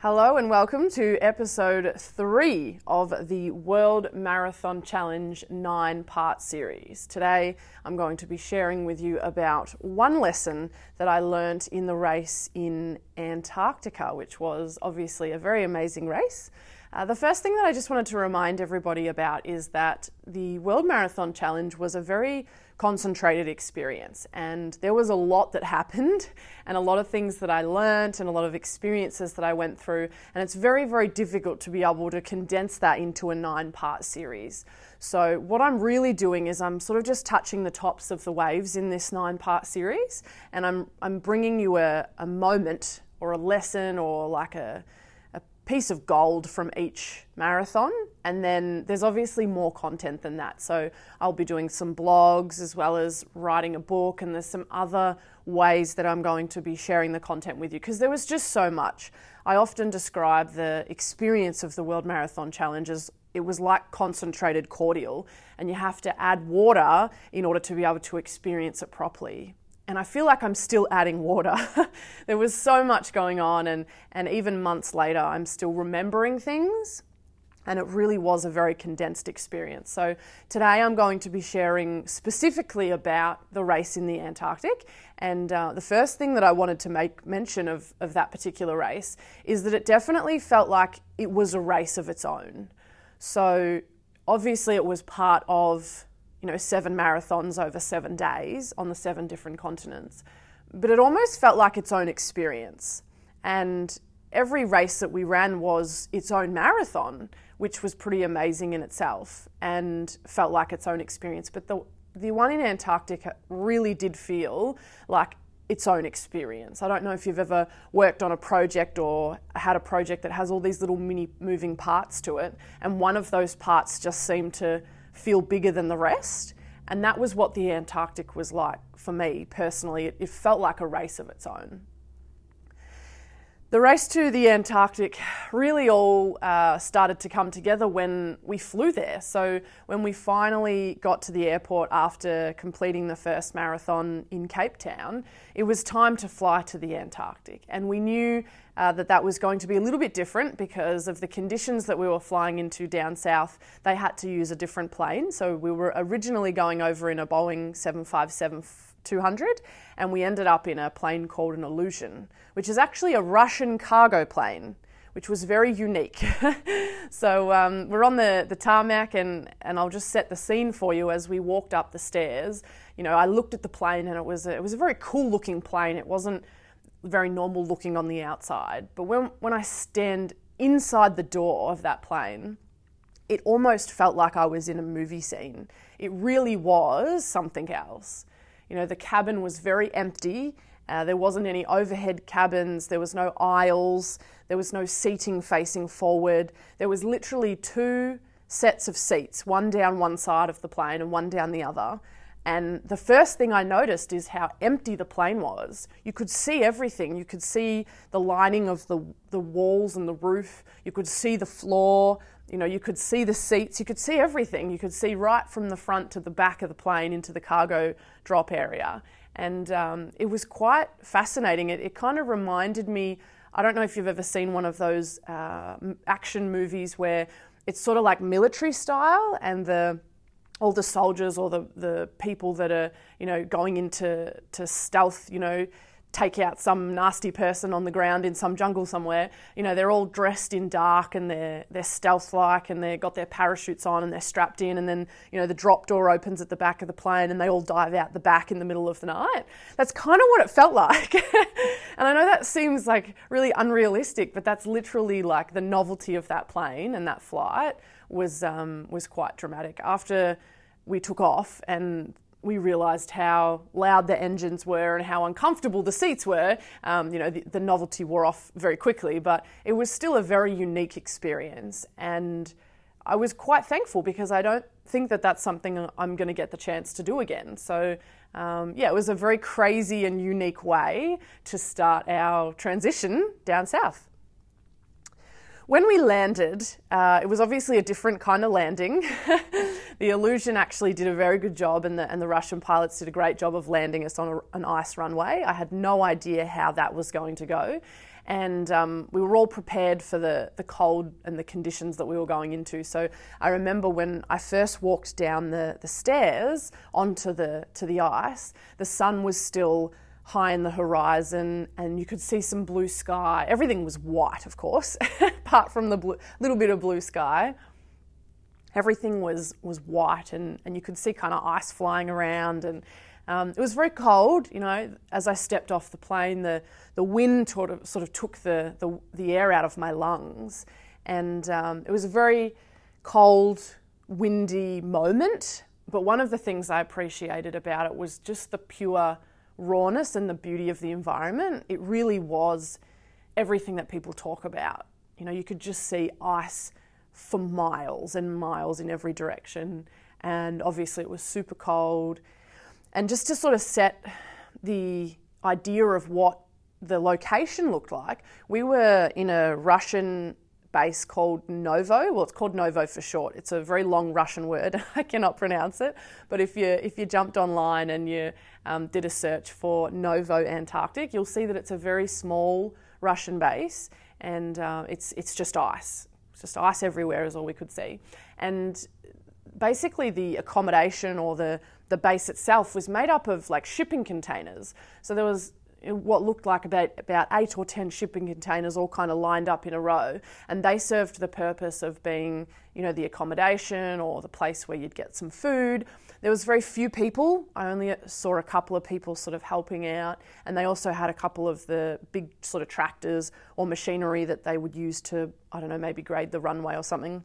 Hello and welcome to episode three of the World Marathon Challenge nine part series. Today I'm going to be sharing with you about one lesson that I learnt in the race in Antarctica, which was obviously a very amazing race. Uh, the first thing that I just wanted to remind everybody about is that the World Marathon Challenge was a very concentrated experience. And there was a lot that happened, and a lot of things that I learnt, and a lot of experiences that I went through. And it's very, very difficult to be able to condense that into a nine part series. So, what I'm really doing is I'm sort of just touching the tops of the waves in this nine part series, and I'm, I'm bringing you a, a moment or a lesson or like a piece of gold from each marathon. And then there's obviously more content than that. So I'll be doing some blogs as well as writing a book, and there's some other ways that I'm going to be sharing the content with you because there was just so much. I often describe the experience of the World Marathon Challenge as it was like concentrated cordial, and you have to add water in order to be able to experience it properly and I feel like I'm still adding water. there was so much going on, and, and even months later, I'm still remembering things. And it really was a very condensed experience. So, today I'm going to be sharing specifically about the race in the Antarctic. And uh, the first thing that I wanted to make mention of, of that particular race is that it definitely felt like it was a race of its own. So, obviously, it was part of you know, seven marathons over seven days on the seven different continents. But it almost felt like its own experience. And every race that we ran was its own marathon, which was pretty amazing in itself and felt like its own experience. But the, the one in Antarctica really did feel like its own experience. I don't know if you've ever worked on a project or had a project that has all these little mini moving parts to it, and one of those parts just seemed to feel bigger than the rest. And that was what the Antarctic was like for me personally. It, it felt like a race of its own. The race to the Antarctic really all uh, started to come together when we flew there. So, when we finally got to the airport after completing the first marathon in Cape Town, it was time to fly to the Antarctic. And we knew uh, that that was going to be a little bit different because of the conditions that we were flying into down south. They had to use a different plane. So, we were originally going over in a Boeing 757 200, and we ended up in a plane called an Ilyushin, which is actually a Russian cargo plane, which was very unique. so um, we're on the, the tarmac, and, and I'll just set the scene for you as we walked up the stairs. You know, I looked at the plane, and it was a, it was a very cool looking plane. It wasn't very normal looking on the outside, but when when I stand inside the door of that plane, it almost felt like I was in a movie scene. It really was something else. You know, the cabin was very empty. Uh, there wasn't any overhead cabins, there was no aisles, there was no seating facing forward. There was literally two sets of seats, one down one side of the plane and one down the other. And the first thing I noticed is how empty the plane was. You could see everything. You could see the lining of the, the walls and the roof. You could see the floor. You know, you could see the seats. You could see everything. You could see right from the front to the back of the plane into the cargo drop area. And um, it was quite fascinating. It, it kind of reminded me I don't know if you've ever seen one of those uh, action movies where it's sort of like military style and the all the soldiers or the, the people that are, you know, going into to stealth, you know, take out some nasty person on the ground in some jungle somewhere. You know, they're all dressed in dark and they're they're stealth like and they've got their parachutes on and they're strapped in and then, you know, the drop door opens at the back of the plane and they all dive out the back in the middle of the night. That's kind of what it felt like. and I know that seems like really unrealistic, but that's literally like the novelty of that plane and that flight was um, was quite dramatic. After we took off and we realised how loud the engines were and how uncomfortable the seats were. Um, you know, the, the, novelty wore off very quickly, but it was still a very unique experience. And I was quite thankful because I don't think that that's something I'm going to get the chance to do again. So, um, yeah, it was a very crazy and unique way to start our transition down south. When we landed, uh, it was obviously a different kind of landing. the Ilyushin actually did a very good job, and the, and the Russian pilots did a great job of landing us on a, an ice runway. I had no idea how that was going to go. and um, we were all prepared for the, the cold and the conditions that we were going into. So I remember when I first walked down the, the stairs onto the to the ice, the sun was still high in the horizon and you could see some blue sky. Everything was white, of course, apart from the blue, little bit of blue sky. Everything was, was white and, and you could see kind of ice flying around and um, it was very cold, you know. As I stepped off the plane, the, the wind sort of, sort of took the, the, the air out of my lungs, and um, it was a very cold, windy moment. But one of the things I appreciated about it was just the pure rawness and the beauty of the environment. It really was everything that people talk about. You know, you could just see ice for miles and miles in every direction. And obviously, it was super cold. And just to sort of set the idea of what the location looked like, we were in a Russian base called Novo. Well, it's called Novo for short. It's a very long Russian word. I cannot pronounce it. But if you if you jumped online and you um, did a search for Novo Antarctic, you'll see that it's a very small Russian base, and uh, it's it's just ice. It's just ice everywhere is all we could see, and basically the accommodation or the the base itself was made up of like shipping containers. So there was what looked like about, about eight or ten shipping containers all kind of lined up in a row, and they served the purpose of being, you know, the accommodation or the place where you'd get some food. There was very few people. I only saw a couple of people sort of helping out, and they also had a couple of the big sort of tractors or machinery that they would use to, I don't know, maybe grade the runway or something.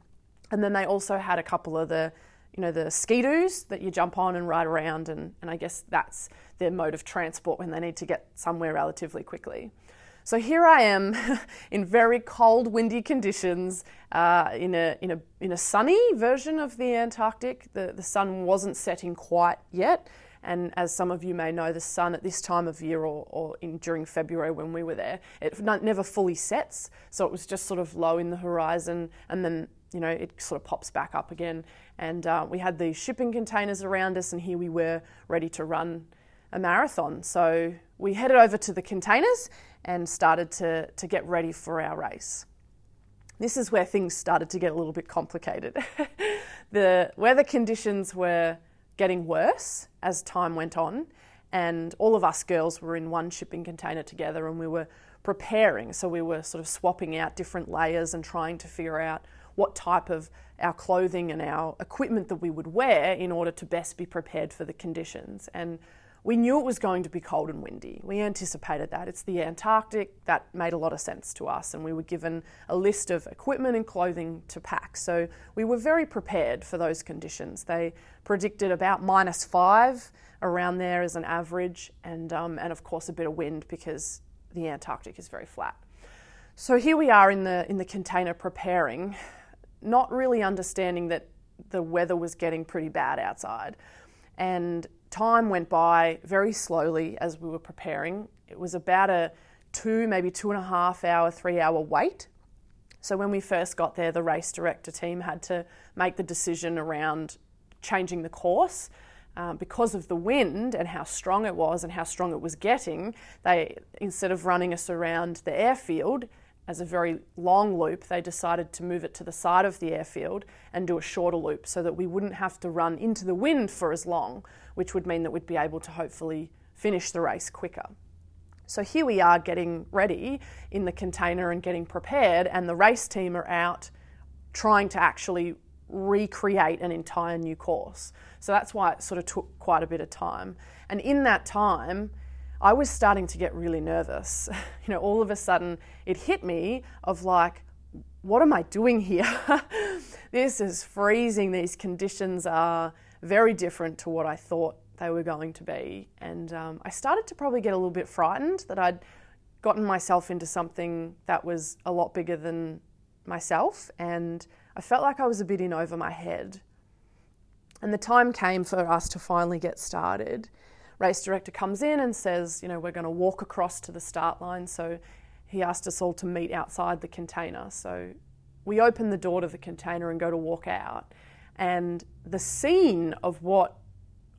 And then they also had a couple of the you know, the ski-doos that you jump on and ride around, and, and I guess that's their mode of transport when they need to get somewhere relatively quickly. So here I am in very cold, windy conditions uh, in, a, in, a, in a sunny version of the Antarctic. The, the sun wasn't setting quite yet. And as some of you may know, the sun at this time of year or, or in, during February when we were there, it never fully sets. So it was just sort of low in the horizon and then you know, it sort of pops back up again. And uh, we had these shipping containers around us, and here we were ready to run a marathon. So we headed over to the containers and started to, to get ready for our race. This is where things started to get a little bit complicated. the weather conditions were getting worse as time went on, and all of us girls were in one shipping container together and we were preparing. So we were sort of swapping out different layers and trying to figure out what type of our clothing and our equipment that we would wear in order to best be prepared for the conditions. And we knew it was going to be cold and windy. We anticipated that. It's the Antarctic. That made a lot of sense to us. And we were given a list of equipment and clothing to pack. So we were very prepared for those conditions. They predicted about minus five around there as an average, and, um, and of course, a bit of wind because the Antarctic is very flat. So here we are in the, in the container preparing not really understanding that the weather was getting pretty bad outside. And time went by very slowly as we were preparing. It was about a two, maybe two and a half hour, three hour wait. So when we first got there, the race director team had to make the decision around changing the course. Um, because of the wind and how strong it was and how strong it was getting, they instead of running us around the airfield, as a very long loop, they decided to move it to the side of the airfield and do a shorter loop so that we wouldn't have to run into the wind for as long, which would mean that we'd be able to hopefully finish the race quicker. So here we are getting ready in the container and getting prepared, and the race team are out trying to actually recreate an entire new course. So that's why it sort of took quite a bit of time. And in that time, I was starting to get really nervous. You know, all of a sudden it hit me of like, what am I doing here? this is freezing. These conditions are very different to what I thought they were going to be. And um, I started to probably get a little bit frightened that I'd gotten myself into something that was a lot bigger than myself. And I felt like I was a bit in over my head. And the time came for us to finally get started race director comes in and says, you know, we're going to walk across to the start line. So he asked us all to meet outside the container. So we open the door to the container and go to walk out. And the scene of what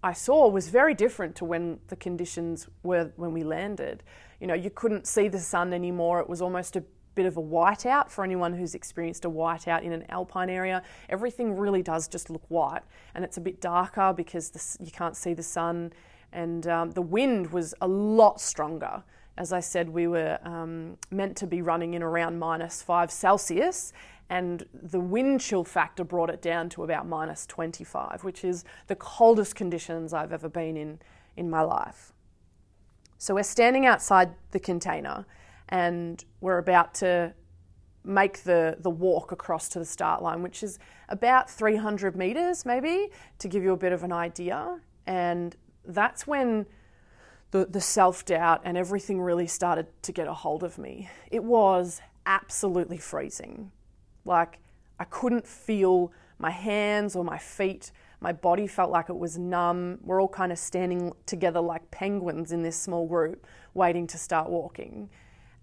I saw was very different to when the conditions were when we landed. You know, you couldn't see the sun anymore. It was almost a bit of a whiteout for anyone who's experienced a whiteout in an alpine area. Everything really does just look white, and it's a bit darker because the, you can't see the sun, and um, the wind was a lot stronger. As I said, we were um, meant to be running in around minus five Celsius, and the wind chill factor brought it down to about minus 25, which is the coldest conditions I've ever been in in my life. So we're standing outside the container and we're about to make the, the walk across to the start line, which is about 300 meters, maybe, to give you a bit of an idea. And that's when the, the self doubt and everything really started to get a hold of me. It was absolutely freezing. Like, I couldn't feel my hands or my feet. My body felt like it was numb. We're all kind of standing together like penguins in this small group, waiting to start walking.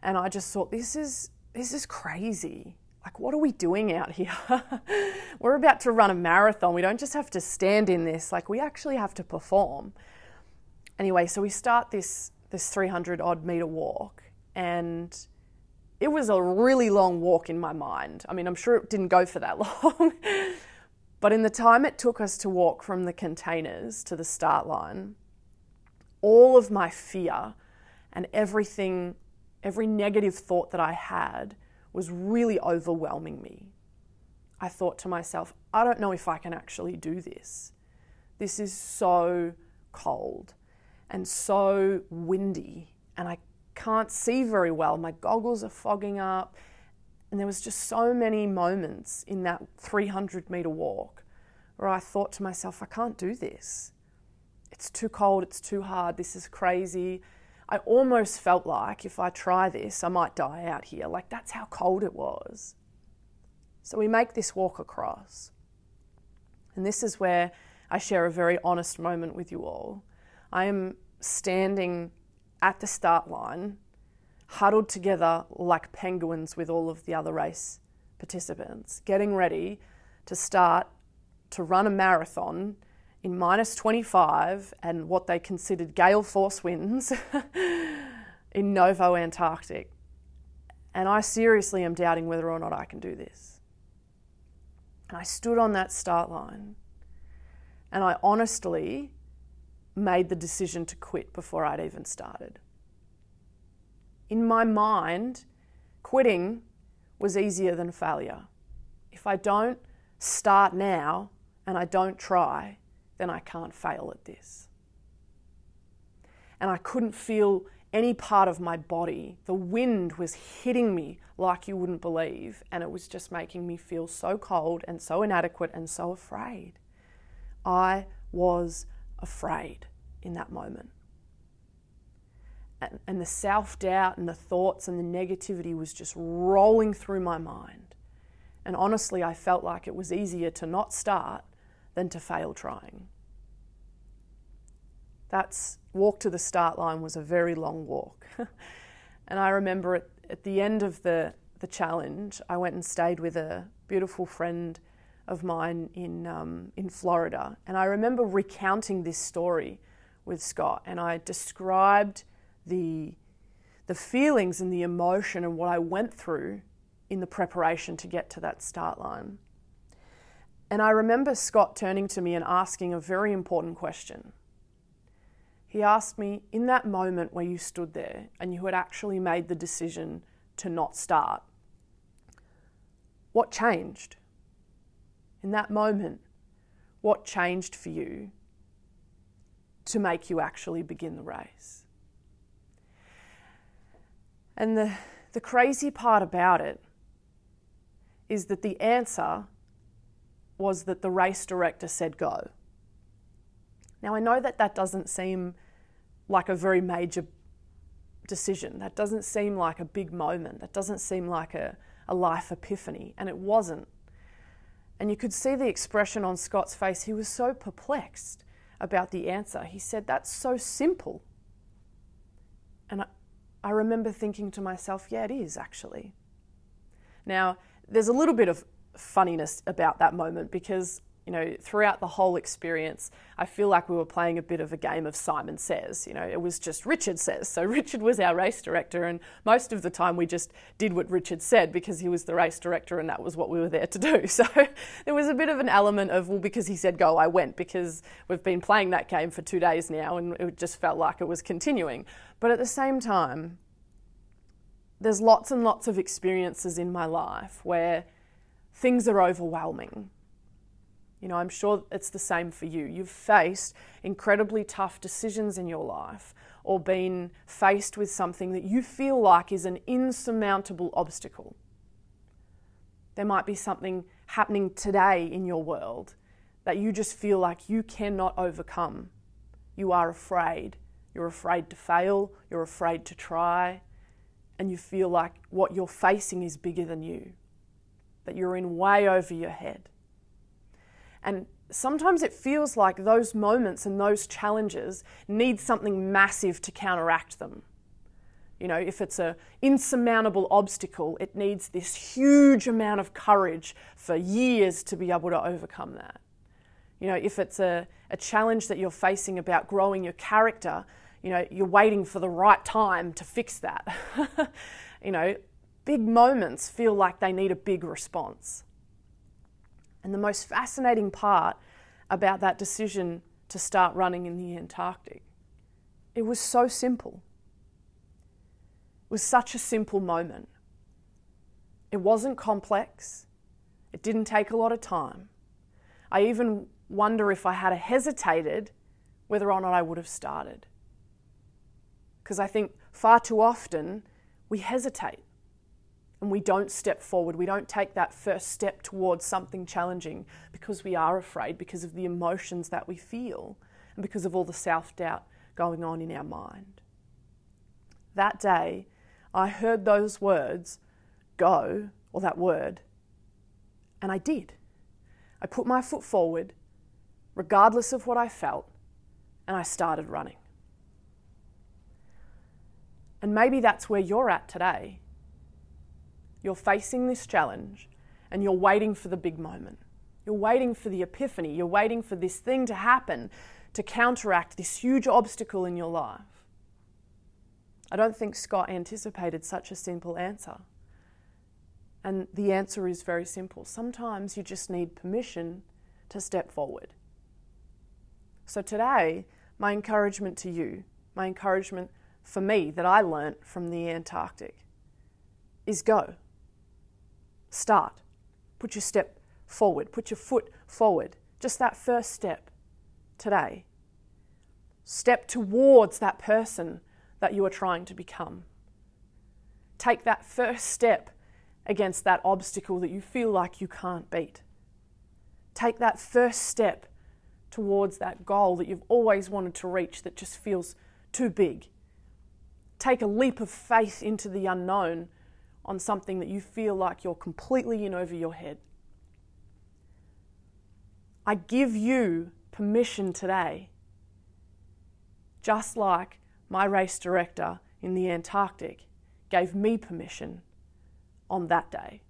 And I just thought, this is this is crazy. Like, what are we doing out here? We're about to run a marathon. We don't just have to stand in this, like, we actually have to perform. Anyway, so we start this, this 300 odd meter walk, and it was a really long walk in my mind. I mean, I'm sure it didn't go for that long, but in the time it took us to walk from the containers to the start line, all of my fear and everything every negative thought that I had was really overwhelming me. I thought to myself, I don't know if I can actually do this. This is so cold and so windy, and I can't see very well. My goggles are fogging up. And there was just so many moments in that 300 meter walk where I thought to myself, I can't do this. It's too cold, it's too hard, this is crazy. I almost felt like if I try this, I might die out here. Like that's how cold it was. So we make this walk across. And this is where I share a very honest moment with you all. I am standing at the start line, huddled together like penguins with all of the other race participants, getting ready to start to run a marathon in minus 25 and what they considered gale force winds in Novo Antarctic. And I seriously am doubting whether or not I can do this. And I stood on that start line and I honestly made the decision to quit before I'd even started. In my mind, quitting was easier than failure. If I don't start now and I don't try, then I can't fail at this. And I couldn't feel any part of my body. The wind was hitting me like you wouldn't believe, and it was just making me feel so cold and so inadequate and so afraid. I was afraid in that moment. And, and the self doubt and the thoughts and the negativity was just rolling through my mind. And honestly, I felt like it was easier to not start than to fail trying. That's walk to the start line was a very long walk. and I remember at, at the end of the, the challenge, I went and stayed with a beautiful friend of mine in, um, in Florida. And I remember recounting this story with Scott, and I described the, the feelings and the emotion and what I went through in the preparation to get to that start line. And I remember Scott turning to me and asking a very important question. He asked me, in that moment where you stood there and you had actually made the decision to not start, what changed? In that moment, what changed for you to make you actually begin the race? And the, the crazy part about it is that the answer was that the race director said go. Now, I know that that doesn't seem like a very major decision. That doesn't seem like a big moment. That doesn't seem like a, a life epiphany. And it wasn't. And you could see the expression on Scott's face. He was so perplexed about the answer. He said, That's so simple. And I, I remember thinking to myself, Yeah, it is actually. Now, there's a little bit of funniness about that moment because you know, throughout the whole experience, I feel like we were playing a bit of a game of Simon Says. You know, it was just Richard says. So Richard was our race director, and most of the time we just did what Richard said because he was the race director and that was what we were there to do. So there was a bit of an element of, well, because he said go, I went, because we've been playing that game for two days now and it just felt like it was continuing. But at the same time, there's lots and lots of experiences in my life where things are overwhelming you know, I'm sure it's the same for you. You've faced incredibly tough decisions in your life or been faced with something that you feel like is an insurmountable obstacle. There might be something happening today in your world that you just feel like you cannot overcome. You are afraid. You're afraid to fail, you're afraid to try, and you feel like what you're facing is bigger than you, that you're in way over your head. And sometimes it feels like those moments and those challenges need something massive to counteract them. You know, if it's an insurmountable obstacle, it needs this huge amount of courage for years to be able to overcome that. You know, if it's a, a challenge that you're facing about growing your character, you know, you're waiting for the right time to fix that. you know, big moments feel like they need a big response. And the most fascinating part about that decision to start running in the Antarctic, it was so simple. It was such a simple moment. It wasn't complex. It didn't take a lot of time. I even wonder if I had hesitated whether or not I would have started. Because I think far too often we hesitate and we don't step forward. We don't take that first step towards something challenging because we are afraid, because of the emotions that we feel, and because of all the self doubt going on in our mind. That day, I heard those words, go, or that word, and I did. I put my foot forward, regardless of what I felt, and I started running. And maybe that's where you're at today you're facing this challenge and you're waiting for the big moment. You're waiting for the epiphany. You're waiting for this thing to happen to counteract this huge obstacle in your life. I don't think Scott anticipated such a simple answer. And the answer is very simple. Sometimes you just need permission to step forward. So today, my encouragement to you, my encouragement for me that I learnt from the Antarctic is go. Start. Put your step forward. Put your foot forward. Just that first step today. Step towards that person that you are trying to become. Take that first step against that obstacle that you feel like you can't beat. Take that first step towards that goal that you've always wanted to reach that just feels too big. Take a leap of faith into the unknown on something that you feel like you're completely in over your head. I give you permission today, just like my race director in the Antarctic gave me permission on that day.